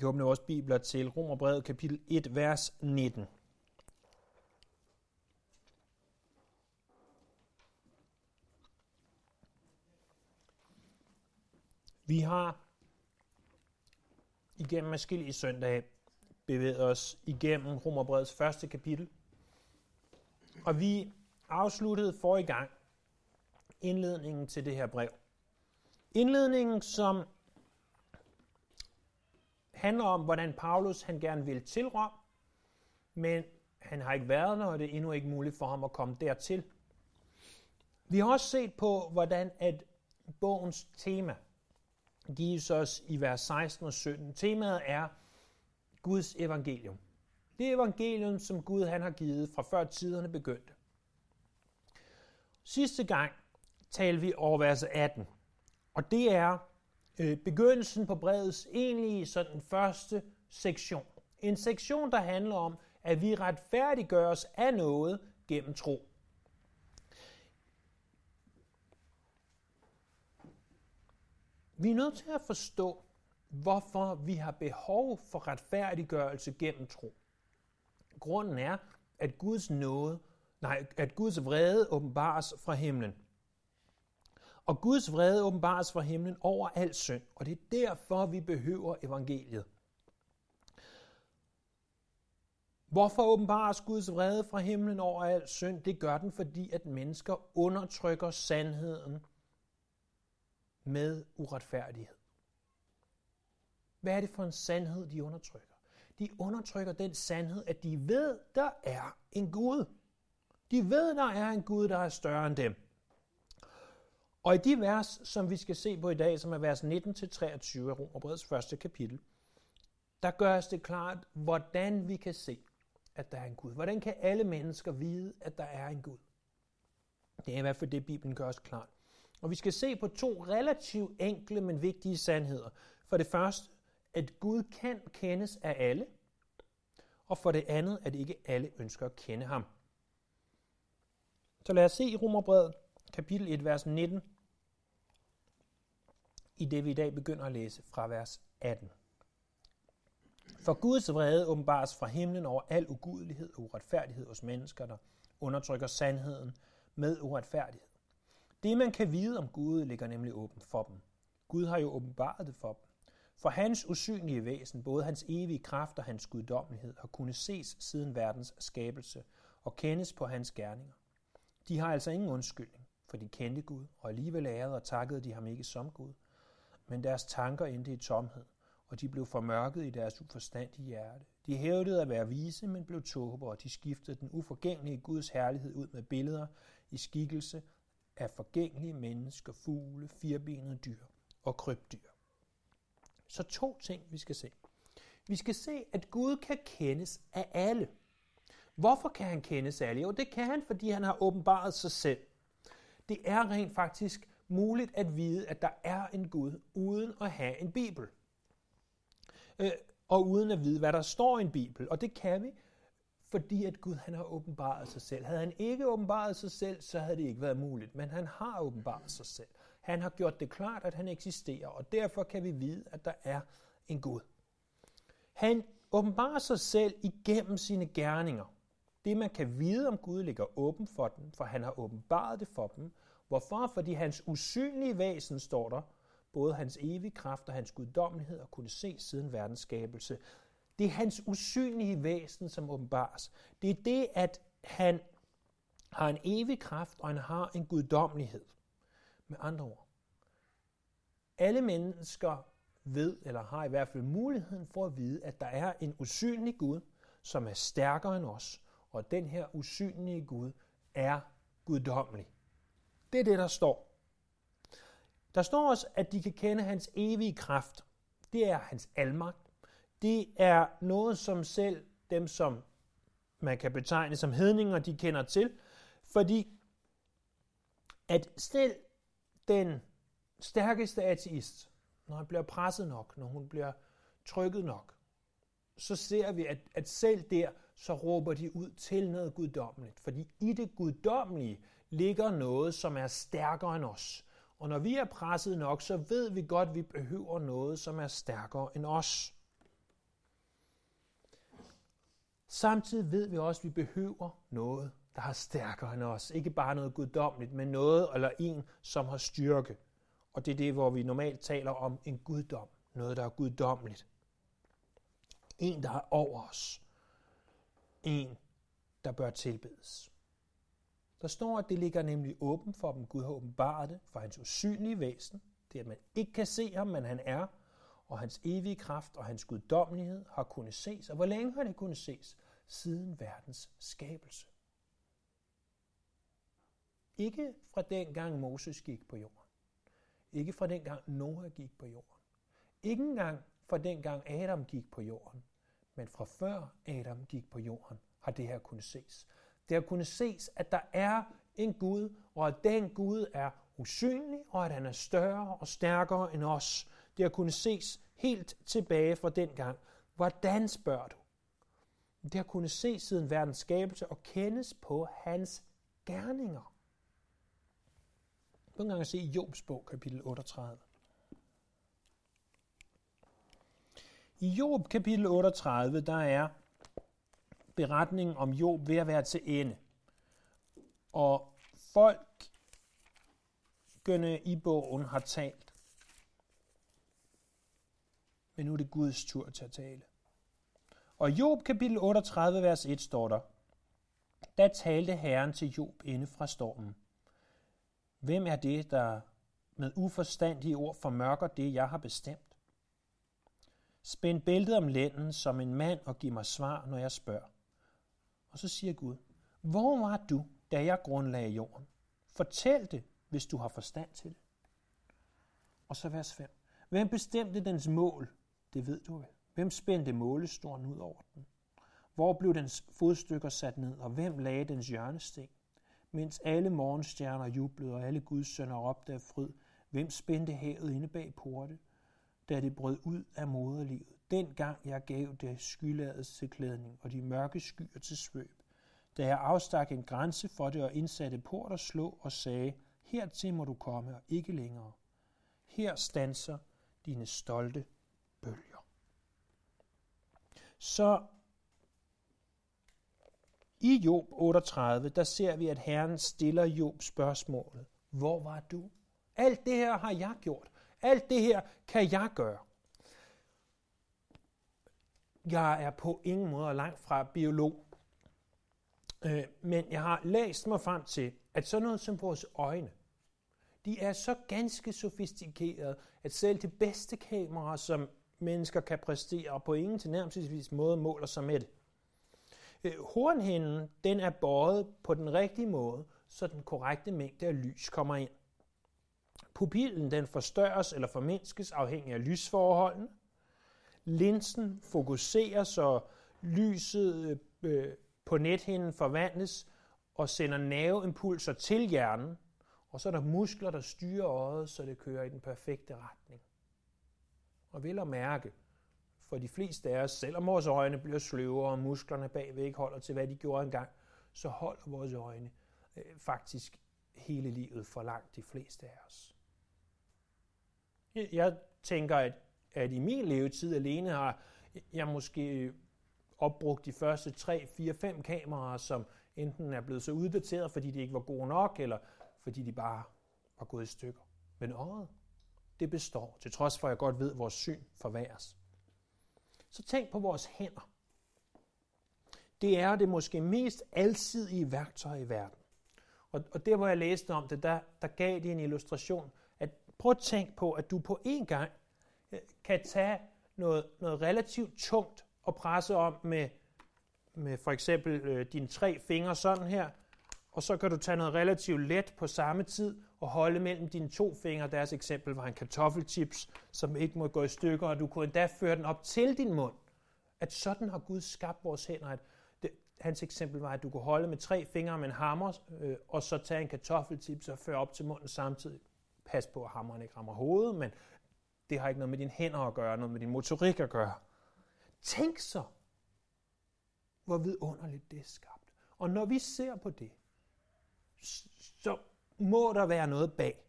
kan åbne vores bibler til Romerbrevet kapitel 1, vers 19. Vi har igennem forskellige søndage bevæget os igennem Romerbrevets første kapitel. Og vi afsluttede for i gang indledningen til det her brev. Indledningen, som handler om, hvordan Paulus han gerne vil til Rom, men han har ikke været der, og det er endnu ikke muligt for ham at komme dertil. Vi har også set på, hvordan at bogens tema gives os i vers 16 og 17. Temaet er Guds evangelium. Det evangelium, som Gud han har givet fra før tiderne begyndte. Sidste gang talte vi over vers 18, og det er øh, begyndelsen på brevets egentlige sådan første sektion. En sektion, der handler om, at vi retfærdiggøres af noget gennem tro. Vi er nødt til at forstå, hvorfor vi har behov for retfærdiggørelse gennem tro. Grunden er, at Guds nåde, nej, at Guds vrede åbenbares fra himlen. Og Guds vrede åbenbares fra himlen over al synd, og det er derfor, vi behøver evangeliet. Hvorfor åbenbares Guds vrede fra himlen over al synd? Det gør den, fordi at mennesker undertrykker sandheden med uretfærdighed. Hvad er det for en sandhed, de undertrykker? De undertrykker den sandhed, at de ved, der er en Gud. De ved, der er en Gud, der er større end dem. Og i de vers, som vi skal se på i dag, som er vers 19-23 af Romerbreds første kapitel, der gøres det klart, hvordan vi kan se, at der er en Gud. Hvordan kan alle mennesker vide, at der er en Gud? Det er i hvert fald det, Bibelen gør os klart. Og vi skal se på to relativt enkle, men vigtige sandheder. For det første, at Gud kan kendes af alle, og for det andet, at ikke alle ønsker at kende ham. Så lad os se i Romerbrevet kapitel 1, vers 19, i det vi i dag begynder at læse fra vers 18. For Guds vrede åbenbares fra himlen over al ugudelighed og uretfærdighed hos mennesker, der undertrykker sandheden med uretfærdighed. Det, man kan vide om Gud, ligger nemlig åbent for dem. Gud har jo åbenbaret det for dem. For hans usynlige væsen, både hans evige kraft og hans guddommelighed, har kunnet ses siden verdens skabelse og kendes på hans gerninger. De har altså ingen undskyldning, for de kendte Gud, og alligevel ærede og takkede de ham ikke som Gud. Men deres tanker endte i tomhed, og de blev formørket i deres uforstandige hjerte. De hævdede at være vise, men blev tåber, og de skiftede den uforgængelige Guds herlighed ud med billeder i skikkelse af forgængelige mennesker, fugle, firbenede dyr og krybdyr. Så to ting, vi skal se. Vi skal se, at Gud kan kendes af alle. Hvorfor kan han kendes af alle? Jo, det kan han, fordi han har åbenbaret sig selv. Det er rent faktisk muligt at vide, at der er en Gud, uden at have en Bibel. Øh, og uden at vide, hvad der står i en Bibel. Og det kan vi, fordi at Gud han har åbenbaret sig selv. Havde han ikke åbenbaret sig selv, så havde det ikke været muligt. Men han har åbenbaret sig selv. Han har gjort det klart, at han eksisterer, og derfor kan vi vide, at der er en Gud. Han åbenbarer sig selv igennem sine gerninger. Det, man kan vide om Gud, ligger åben for dem, for han har åbenbaret det for dem. Hvorfor? Fordi hans usynlige væsen, står der, både hans evige kraft og hans guddommelighed, og kunne se siden verdens skabelse. Det er hans usynlige væsen, som åbenbares. Det er det, at han har en evig kraft, og han har en guddommelighed. Med andre ord. Alle mennesker ved, eller har i hvert fald muligheden for at vide, at der er en usynlig Gud, som er stærkere end os, og den her usynlige Gud er guddommelig. Det er det, der står. Der står også, at de kan kende hans evige kraft. Det er hans almagt. Det er noget, som selv dem, som man kan betegne som hedninger, de kender til, fordi at selv den stærkeste ateist, når han bliver presset nok, når hun bliver trykket nok, så ser vi, at, at selv der, så råber de ud til noget guddommeligt. Fordi i det guddommelige ligger noget, som er stærkere end os. Og når vi er presset nok, så ved vi godt, at vi behøver noget, som er stærkere end os. Samtidig ved vi også, at vi behøver noget, der er stærkere end os. Ikke bare noget guddommeligt, men noget eller en, som har styrke. Og det er det, hvor vi normalt taler om en guddom. Noget, der er guddommeligt. En, der er over os. En, der bør tilbedes. Der står, at det ligger nemlig åben for dem. Gud har åbenbaret det for hans usynlige væsen. Det er, at man ikke kan se ham, men han er. Og hans evige kraft og hans guddommelighed har kunnet ses. Og hvor længe har det kunnet ses? Siden verdens skabelse. Ikke fra den gang Moses gik på jorden. Ikke fra den gang Noah gik på jorden. Ikke engang fra den gang Adam gik på jorden. Men fra før Adam gik på jorden, har det her kunnet ses. Det at kunne ses, at der er en Gud, og at den Gud er usynlig, og at han er større og stærkere end os. Det at kunne ses helt tilbage fra den gang. Hvordan spørger du? Det at kunne ses siden verdens skabelse og kendes på hans gerninger. Nogle gange se i Jobs bog, kapitel 38. I Job kapitel 38, der er beretningen om Job ved at være til ende. Og folk i bogen har talt. Men nu er det Guds tur til at tale. Og Job kapitel 38, vers 1 står der, Da talte Herren til Job inde fra stormen. Hvem er det, der med uforstandige ord formørker det, jeg har bestemt? Spænd bæltet om lænden som en mand og giv mig svar, når jeg spørger. Og så siger Gud, hvor var du, da jeg grundlagde jorden? Fortæl det, hvis du har forstand til det. Og så vers 5. Hvem bestemte dens mål? Det ved du vel. Hvem spændte målestoren ud over den? Hvor blev dens fodstykker sat ned, og hvem lagde dens hjørnesten? Mens alle morgenstjerner jublede, og alle Guds sønner råbte af fryd, hvem spændte havet inde bag porte, da det brød ud af moderlivet? Dengang jeg gav det skyladets til klædning, og de mørke skyer til svøb. Da jeg afstak en grænse for det og indsatte port og slå og sagde, hertil må du komme og ikke længere. Her stanser dine stolte bølger. Så i Job 38, der ser vi, at Herren stiller Job spørgsmålet. Hvor var du? Alt det her har jeg gjort. Alt det her kan jeg gøre. Jeg er på ingen måde langt fra biolog. Øh, men jeg har læst mig frem til, at sådan noget som vores øjne, de er så ganske sofistikerede, at selv det bedste kamera, som mennesker kan præstere, på ingen tilnærmelsesvis måde måler sig med det. Øh, hornhinden den er båret på den rigtige måde, så den korrekte mængde af lys kommer ind. Pupillen den forstørres eller formindskes afhængig af lysforholdene. Linsen fokuserer, så lyset øh, på nethinden forvandles og sender nerveimpulser til hjernen, og så er der muskler, der styrer øjet, så det kører i den perfekte retning. Og vel at mærke, for de fleste af os, selvom vores øjne bliver sløvere, og musklerne bagved ikke holder til, hvad de gjorde engang, så holder vores øjne øh, faktisk hele livet for langt de fleste af os. Jeg tænker, at, at i min levetid alene har jeg måske opbrugt de første 3, 4, 5 kameraer, som enten er blevet så uddateret, fordi de ikke var gode nok, eller fordi de bare var gået i stykker. Men øjet, det består, til trods for, at jeg godt ved, at vores syn forværres. Så tænk på vores hænder. Det er det måske mest alsidige værktøj i verden. Og, og der, hvor jeg læste om det, der, der gav de en illustration, at prøv at tænk på, at du på en gang kan tage noget, noget relativt tungt og presse om med, med for eksempel øh, dine tre fingre sådan her, og så kan du tage noget relativt let på samme tid og holde mellem dine to fingre. Deres eksempel var en kartoffelchips, som ikke må gå i stykker, og du kunne endda føre den op til din mund. At sådan har Gud skabt vores hænder. At det, hans eksempel var, at du kunne holde med tre fingre med en hammer, øh, og så tage en kartoffelchips og føre op til munden samtidig. Pas på, at hammeren ikke rammer hovedet, men det har ikke noget med dine hænder at gøre, noget med din motorik at gøre. Tænk så, hvor vidunderligt det er skabt. Og når vi ser på det, så må der være noget bag.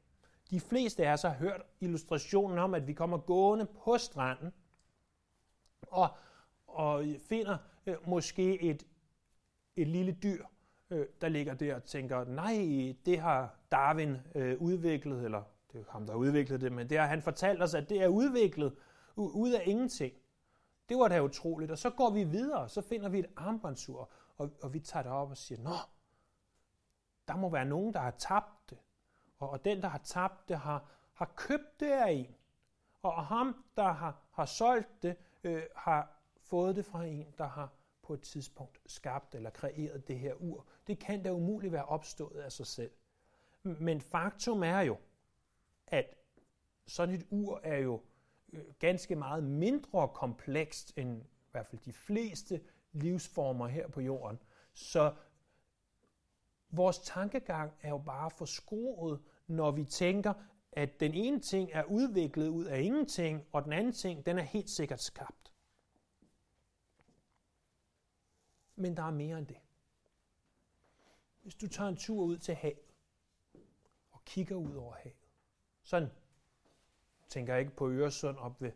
De fleste af os har hørt illustrationen om, at vi kommer gående på stranden og, og finder øh, måske et, et lille dyr, øh, der ligger der og tænker, nej, det har Darwin øh, udviklet, eller det er ham, der har udviklet det, men det har han fortalt os, at det er udviklet ud af ingenting. Det var da utroligt. Og så går vi videre, så finder vi et armbåndsur, og, og vi tager det op og siger, nå, der må være nogen, der har tabt det. Og, og den, der har tabt det, har, har købt det af en. Og, og ham, der har, har solgt det, øh, har fået det fra en, der har på et tidspunkt skabt eller kreeret det her ur. Det kan da umuligt være opstået af sig selv. Men faktum er jo, at sådan et ur er jo øh, ganske meget mindre komplekst end i hvert fald de fleste livsformer her på jorden. Så vores tankegang er jo bare forskruet, når vi tænker, at den ene ting er udviklet ud af ingenting, og den anden ting, den er helt sikkert skabt. Men der er mere end det. Hvis du tager en tur ud til havet, og kigger ud over havet, sådan tænker jeg ikke på Øresund op ved,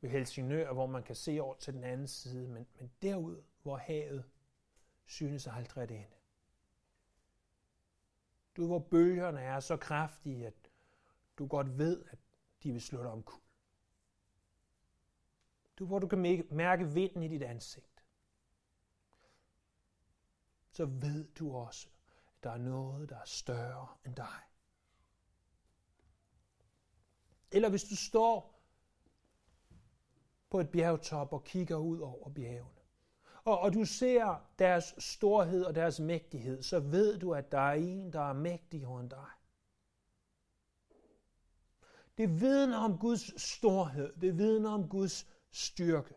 ved Helsingør, hvor man kan se over til den anden side, men, men derud, hvor havet synes aldrig at ende. Du hvor bølgerne er så kraftige, at du godt ved, at de vil slå dig omkuld. Du hvor du kan mærke vinden i dit ansigt. Så ved du også, at der er noget, der er større end dig. Eller hvis du står på et bjergtop og kigger ud over bjergene, og, og du ser deres storhed og deres mægtighed, så ved du, at der er en, der er mægtigere end dig. Det vidner om Guds storhed. Det vidner om Guds styrke.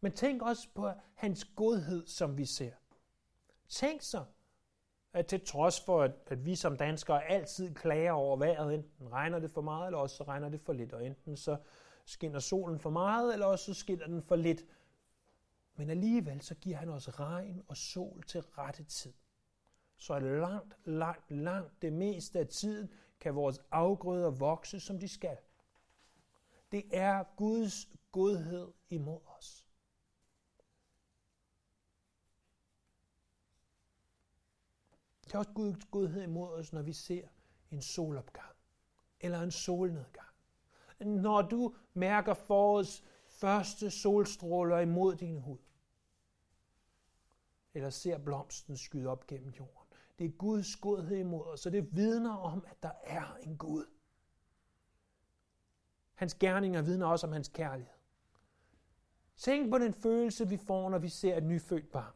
Men tænk også på hans godhed, som vi ser. Tænk så, at til trods for, at, at vi som danskere altid klager over vejret, enten regner det for meget, eller også så regner det for lidt, og enten så skinner solen for meget, eller også så skinner den for lidt. Men alligevel så giver han os regn og sol til rette tid. Så langt, langt, langt det meste af tiden kan vores afgrøder vokse, som de skal. Det er Guds godhed imod os. Det er også Guds godhed imod os, når vi ser en solopgang eller en solnedgang. Når du mærker forårets første solstråler imod din hud, eller ser blomsten skyde op gennem jorden. Det er Guds godhed imod os, og det vidner om, at der er en Gud. Hans gerninger vidner også om hans kærlighed. Tænk på den følelse, vi får, når vi ser et nyfødt barn.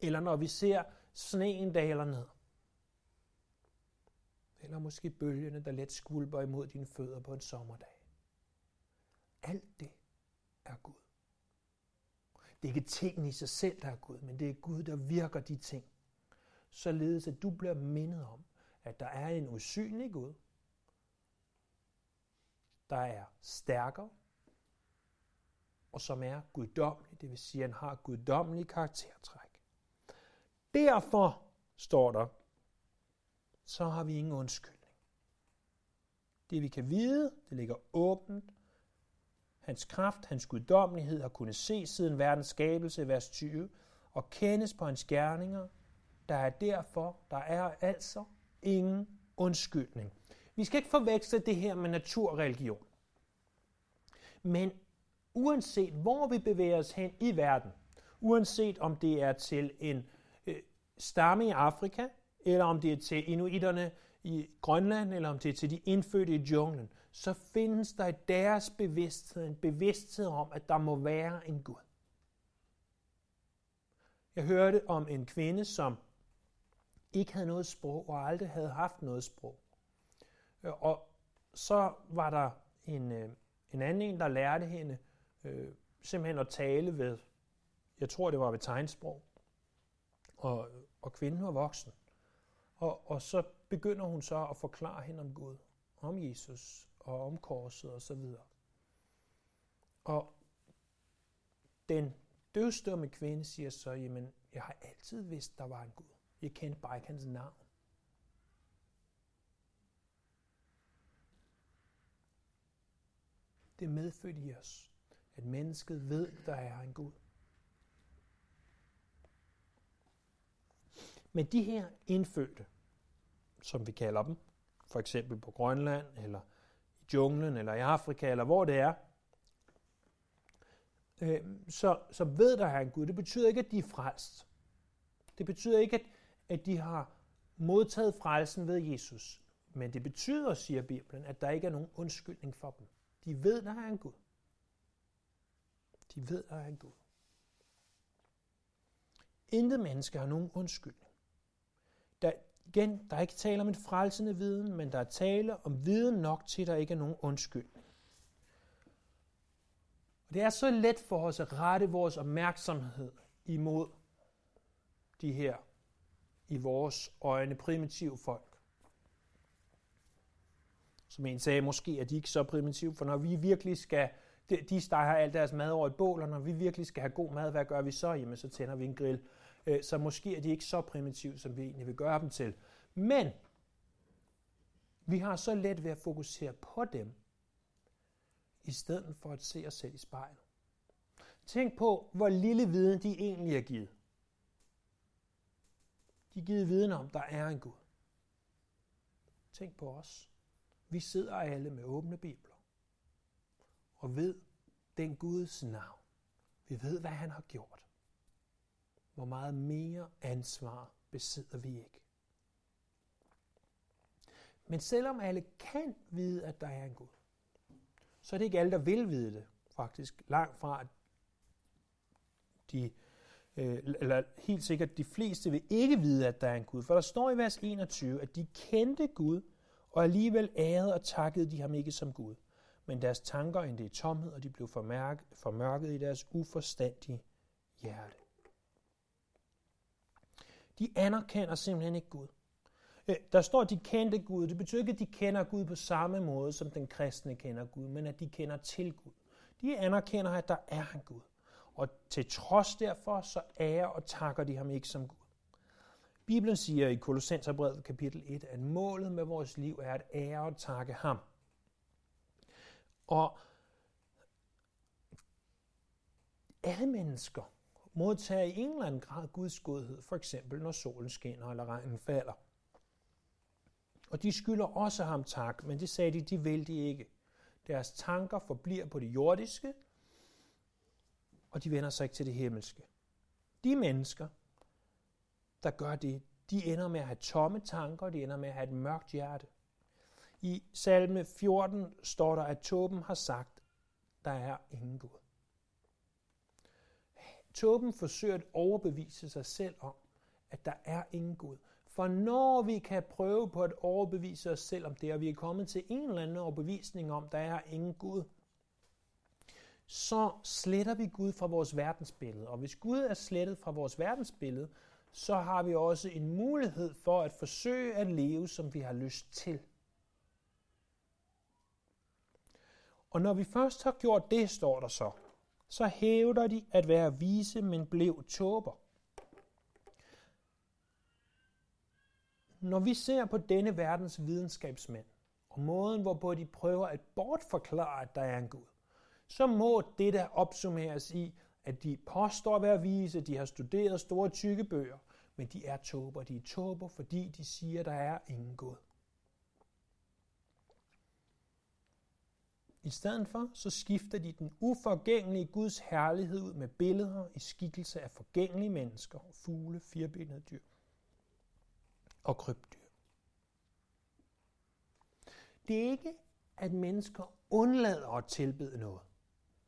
Eller når vi ser sneen daler ned. Eller måske bølgerne, der let skvulper imod dine fødder på en sommerdag. Alt det er Gud. Det er ikke tingene i sig selv, der er Gud, men det er Gud, der virker de ting. Således at du bliver mindet om, at der er en usynlig Gud, der er stærkere, og som er guddommelig, det vil sige, at han har guddommelig karaktertræk. Derfor, står der, så har vi ingen undskyldning. Det vi kan vide, det ligger åbent Hans kraft, hans guddommelighed har kunnet se siden verdens skabelse, vers 20, og kendes på hans gerninger. Der er derfor, der er altså ingen undskyldning. Vi skal ikke forveksle det her med naturreligion. Men uanset hvor vi bevæger os hen i verden, uanset om det er til en øh, stamme i Afrika, eller om det er til inuiterne i Grønland, eller om det er til de indfødte i junglen, så findes der i deres bevidsthed en bevidsthed om, at der må være en Gud. Jeg hørte om en kvinde, som ikke havde noget sprog og aldrig havde haft noget sprog. Øh, og så var der en, øh, en anden en, der lærte hende øh, simpelthen at tale ved, jeg tror det var ved tegnsprog, og, og kvinden var voksen. Og, og så begynder hun så at forklare hende om Gud, om Jesus, og om korset og så videre. Og den døvstumme kvinde siger så, jamen, jeg har altid vidst, der var en Gud. Jeg kendte bare ikke hans navn. Det er medfødt i os, at mennesket ved, der er en Gud. Men de her indfødte, som vi kalder dem, for eksempel på Grønland, eller i junglen, eller i Afrika, eller hvor det er, øh, så, så ved der er en Gud. Det betyder ikke, at de er frelst. Det betyder ikke, at, at de har modtaget frelsen ved Jesus. Men det betyder, siger Bibelen, at der ikke er nogen undskyldning for dem. De ved, der er en Gud. De ved, der er en Gud. Intet menneske har nogen undskyldning. Der, igen, der er ikke tale om en frelsende viden, men der er tale om viden nok til, at der ikke er nogen undskyldning. Og det er så let for os at rette vores opmærksomhed imod de her i vores øjne primitive folk. Som en sagde, måske er de ikke så primitive, for når vi virkelig skal, de steger alt deres mad over et bål, og når vi virkelig skal have god mad, hvad gør vi så? Jamen, så tænder vi en grill. Øh, så måske er de ikke så primitive, som vi egentlig vil gøre dem til. Men vi har så let ved at fokusere på dem, i stedet for at se os selv i spejlet. Tænk på, hvor lille viden de egentlig er givet. De er givet viden om, der er en Gud. Tænk på os. Vi sidder alle med åbne bibler og ved den Guds navn. Vi ved, hvad han har gjort. Hvor meget mere ansvar besidder vi ikke. Men selvom alle kan vide, at der er en Gud, så er det ikke alle, der vil vide det. Faktisk langt fra, at de, øh, eller helt sikkert de fleste vil ikke vide, at der er en Gud. For der står i vers 21, at de kendte Gud, og alligevel ærede og takkede de ham ikke som Gud. Men deres tanker endte i tomhed, og de blev formærket, formørket i deres uforstandige hjerte. De anerkender simpelthen ikke Gud. Øh, der står, at de kendte Gud. Det betyder ikke, at de kender Gud på samme måde, som den kristne kender Gud, men at de kender til Gud. De anerkender, at der er en Gud. Og til trods derfor, så ærer og takker de ham ikke som Gud. Bibelen siger i Kolossenserbrevet kapitel 1, at målet med vores liv er at ære og takke ham. Og alle mennesker modtage i en eller anden grad Guds godhed, for eksempel når solen skinner eller regnen falder. Og de skylder også ham tak, men det sagde de, de vil de ikke. Deres tanker forbliver på det jordiske, og de vender sig ikke til det himmelske. De mennesker, der gør det, de ender med at have tomme tanker, de ender med at have et mørkt hjerte. I salme 14 står der, at Toben har sagt, der er ingen Gud. Tåben forsøger at overbevise sig selv om, at der er ingen Gud. For når vi kan prøve på at overbevise os selv om det, og vi er kommet til en eller anden overbevisning om, der er ingen Gud, så sletter vi Gud fra vores verdensbillede. Og hvis Gud er slettet fra vores verdensbillede, så har vi også en mulighed for at forsøge at leve, som vi har lyst til. Og når vi først har gjort det, står der så, så hævder de at være vise, men blev tåber. Når vi ser på denne verdens videnskabsmænd, og måden, hvorpå de prøver at bortforklare, at der er en Gud, så må det der opsummeres i, at de påstår at være vise, de har studeret store tykke bøger, men de er tåber. De er tåber, fordi de siger, at der er ingen Gud. I stedet for, så skifter de den uforgængelige Guds herlighed ud med billeder i skikkelse af forgængelige mennesker, fugle, firbenede dyr og krybdyr. Det er ikke, at mennesker undlader at tilbede noget.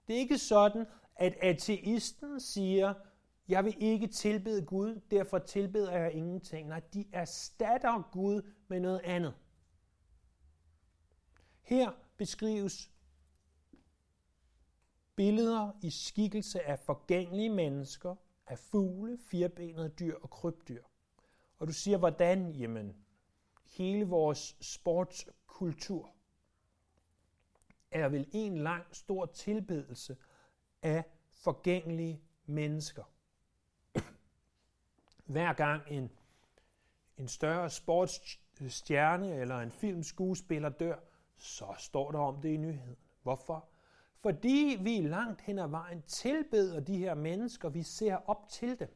Det er ikke sådan, at ateisten siger, jeg vil ikke tilbede Gud, derfor tilbeder jeg ingenting. Nej, de erstatter Gud med noget andet. Her beskrives billeder i skikkelse af forgængelige mennesker, af fugle, firbenede dyr og krybdyr. Og du siger, hvordan? Jamen, hele vores sportskultur er vel en lang, stor tilbedelse af forgængelige mennesker. Hver gang en, en større sportsstjerne eller en filmskuespiller dør, så står der om det i nyheden. Hvorfor? Fordi vi langt hen ad vejen tilbeder de her mennesker, vi ser op til dem.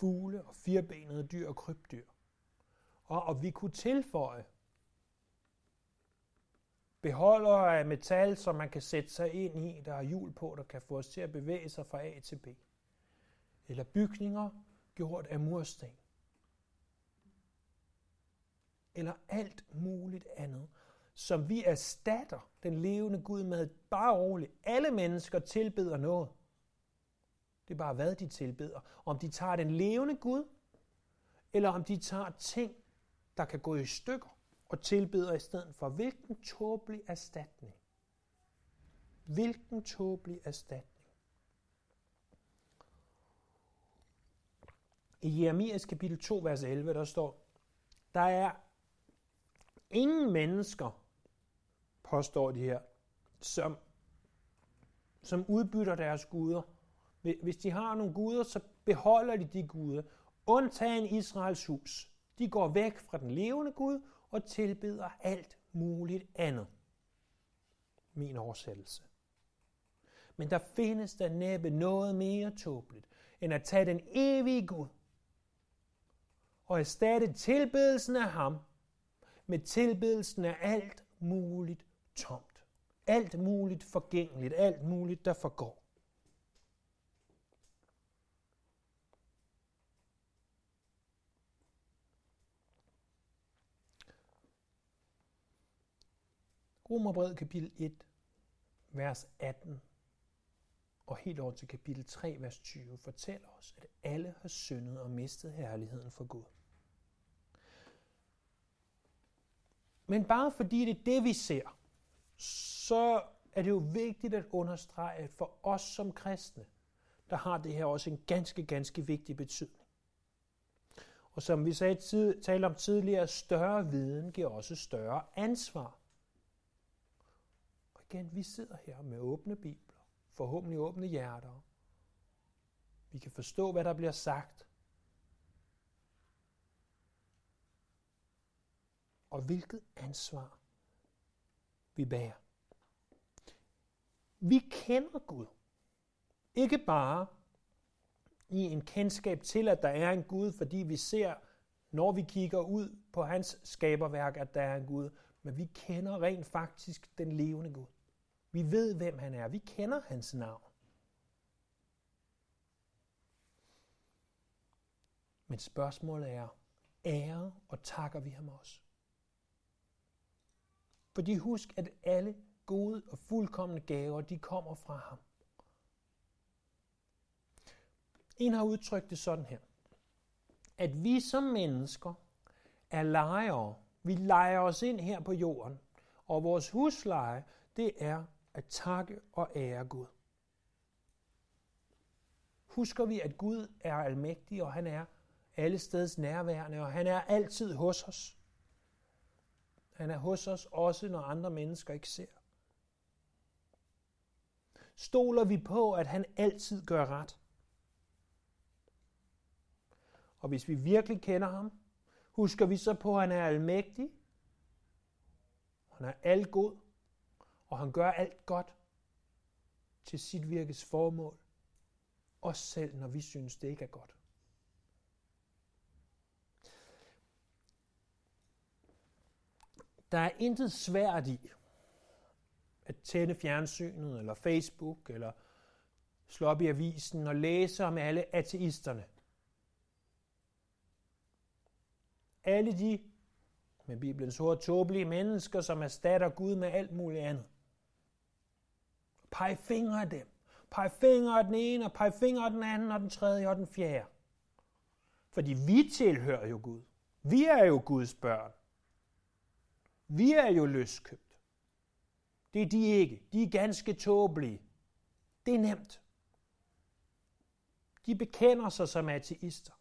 fugle og firbenede dyr og krybdyr. Og, og vi kunne tilføje beholdere af metal, som man kan sætte sig ind i, der har hjul på, der kan få os til at bevæge sig fra A til B. Eller bygninger gjort af mursten. Eller alt muligt andet, som vi erstatter den levende Gud med. Bare roligt. Alle mennesker tilbeder noget. Det er bare, hvad de tilbeder. Om de tager den levende Gud, eller om de tager ting, der kan gå i stykker, og tilbeder i stedet for. Hvilken tåbelig erstatning. Hvilken tåbelig erstatning. I Jeremias kapitel 2, vers 11, der står, der er ingen mennesker, påstår de her, som, som udbytter deres guder hvis de har nogle guder, så beholder de de guder. Undtagen Israels hus. De går væk fra den levende Gud og tilbeder alt muligt andet. Min oversættelse. Men der findes der næppe noget mere tåbeligt, end at tage den evige Gud og erstatte tilbedelsen af ham med tilbedelsen af alt muligt tomt. Alt muligt forgængeligt, alt muligt, der forgår. Romerbrevet kapitel 1, vers 18 og helt over til kapitel 3, vers 20 fortæller os, at alle har syndet og mistet herligheden for Gud. Men bare fordi det er det, vi ser, så er det jo vigtigt at understrege, at for os som kristne, der har det her også en ganske, ganske vigtig betydning. Og som vi sagde, tid, talte om tidligere, større viden giver også større ansvar Og igen, vi sidder her med åbne bibler, forhåbentlig åbne hjerter. Vi kan forstå, hvad der bliver sagt. Og hvilket ansvar vi bærer. Vi kender Gud. Ikke bare i en kendskab til, at der er en Gud, fordi vi ser, når vi kigger ud på hans skaberværk, at der er en Gud, men vi kender rent faktisk den levende Gud. Vi ved, hvem han er. Vi kender hans navn. Men spørgsmålet er, ære og takker vi ham også? Fordi husk, at alle gode og fuldkommende gaver, de kommer fra ham. En har udtrykt det sådan her, at vi som mennesker er lejere. Vi leger os ind her på jorden, og vores husleje, det er at takke og ære Gud. Husker vi, at Gud er almægtig, og han er alle steds nærværende, og han er altid hos os. Han er hos os også, når andre mennesker ikke ser. Stoler vi på, at han altid gør ret? Og hvis vi virkelig kender ham, husker vi så på, at han er almægtig, han er algod, og han gør alt godt til sit virkes formål, også selv når vi synes, det ikke er godt. Der er intet svært i at tænde fjernsynet, eller Facebook, eller slå op i avisen og læse om alle ateisterne. Alle de med Bibelens ord tåbelige mennesker, som erstatter Gud med alt muligt andet. Peg fingre af dem. Peg fingre af den ene, og peg fingre af den anden, og den tredje og den fjerde. Fordi vi tilhører jo Gud. Vi er jo Guds børn. Vi er jo løskøbt. Det er de ikke. De er ganske tåbelige. Det er nemt. De bekender sig som ateister.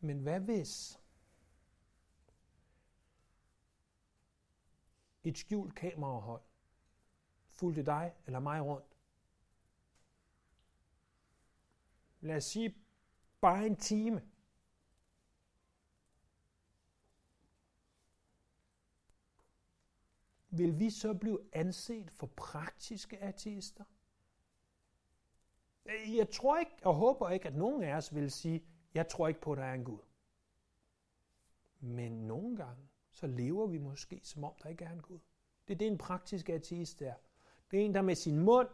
Men hvad hvis et skjult kamerahold fulgte dig eller mig rundt? Lad os sige bare en time. Vil vi så blive anset for praktiske ateister? Jeg tror ikke og håber ikke, at nogen af os vil sige, jeg tror ikke på, at der er en Gud. Men nogle gange, så lever vi måske, som om der ikke er en Gud. Det er det, en praktisk ateist er. Det er en, der med sin mund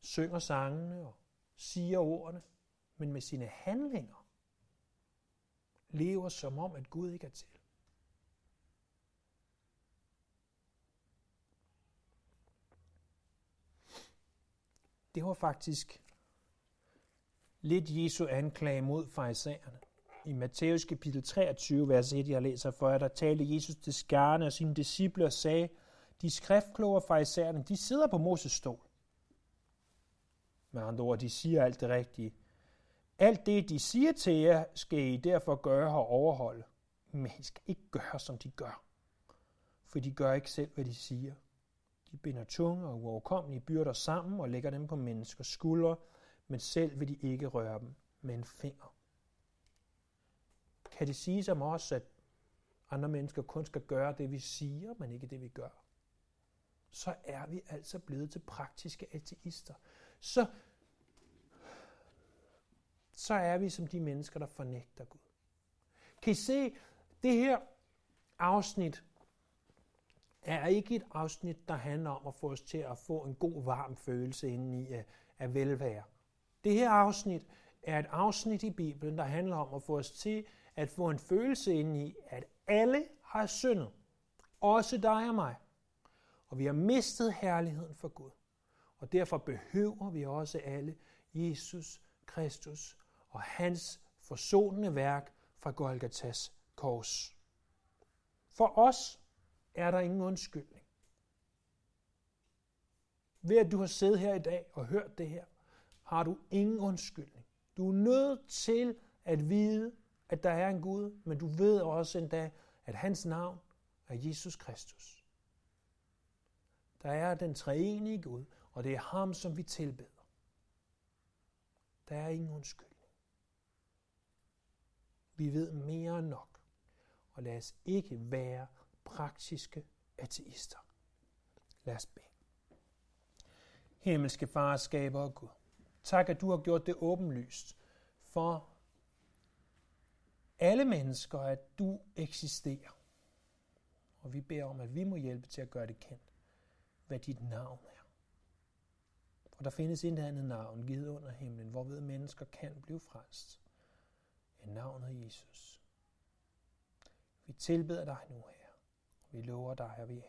synger sangene og siger ordene, men med sine handlinger lever som om, at Gud ikke er til. Det var faktisk lidt Jesu anklage mod farisæerne. I Matthæus kapitel 23, vers 1, jeg læser for jer, der talte Jesus til skarne og sine disciple og sagde, de skriftkloge farisæerne, de sidder på Moses stol. Med andre ord, de siger alt det rigtige. Alt det, de siger til jer, skal I derfor gøre og overholde. Men I skal ikke gøre, som de gør. For de gør ikke selv, hvad de siger. De binder tunge og uoverkommelige byrder sammen og lægger dem på menneskers skuldre, men selv vil de ikke røre dem med en finger. Kan det sige om os, at andre mennesker kun skal gøre det, vi siger, men ikke det, vi gør? Så er vi altså blevet til praktiske ateister. Så, så er vi som de mennesker, der fornægter Gud. Kan I se, det her afsnit er ikke et afsnit, der handler om at få os til at få en god, varm følelse indeni af, af velvære. Det her afsnit er et afsnit i Bibelen, der handler om at få os til at få en følelse indeni, at alle har syndet. Også dig og mig. Og vi har mistet herligheden for Gud. Og derfor behøver vi også alle Jesus Kristus og hans forsonende værk fra Golgatas kors. For os er der ingen undskyldning. Ved at du har siddet her i dag og hørt det her, har du ingen undskyldning. Du er nødt til at vide, at der er en Gud, men du ved også endda, at hans navn er Jesus Kristus. Der er den treenige Gud, og det er ham, som vi tilbeder. Der er ingen undskyldning. Vi ved mere end nok, og lad os ikke være praktiske ateister. Lad os bede. Himmelske far, skaber og Gud. Tak, at du har gjort det åbenlyst for alle mennesker, at du eksisterer. Og vi beder om, at vi må hjælpe til at gøre det kendt, hvad dit navn er. For der findes intet andet navn givet under himlen, hvorved mennesker kan blive frelst, end navnet Jesus. Vi tilbeder dig nu her, vi lover dig, at vi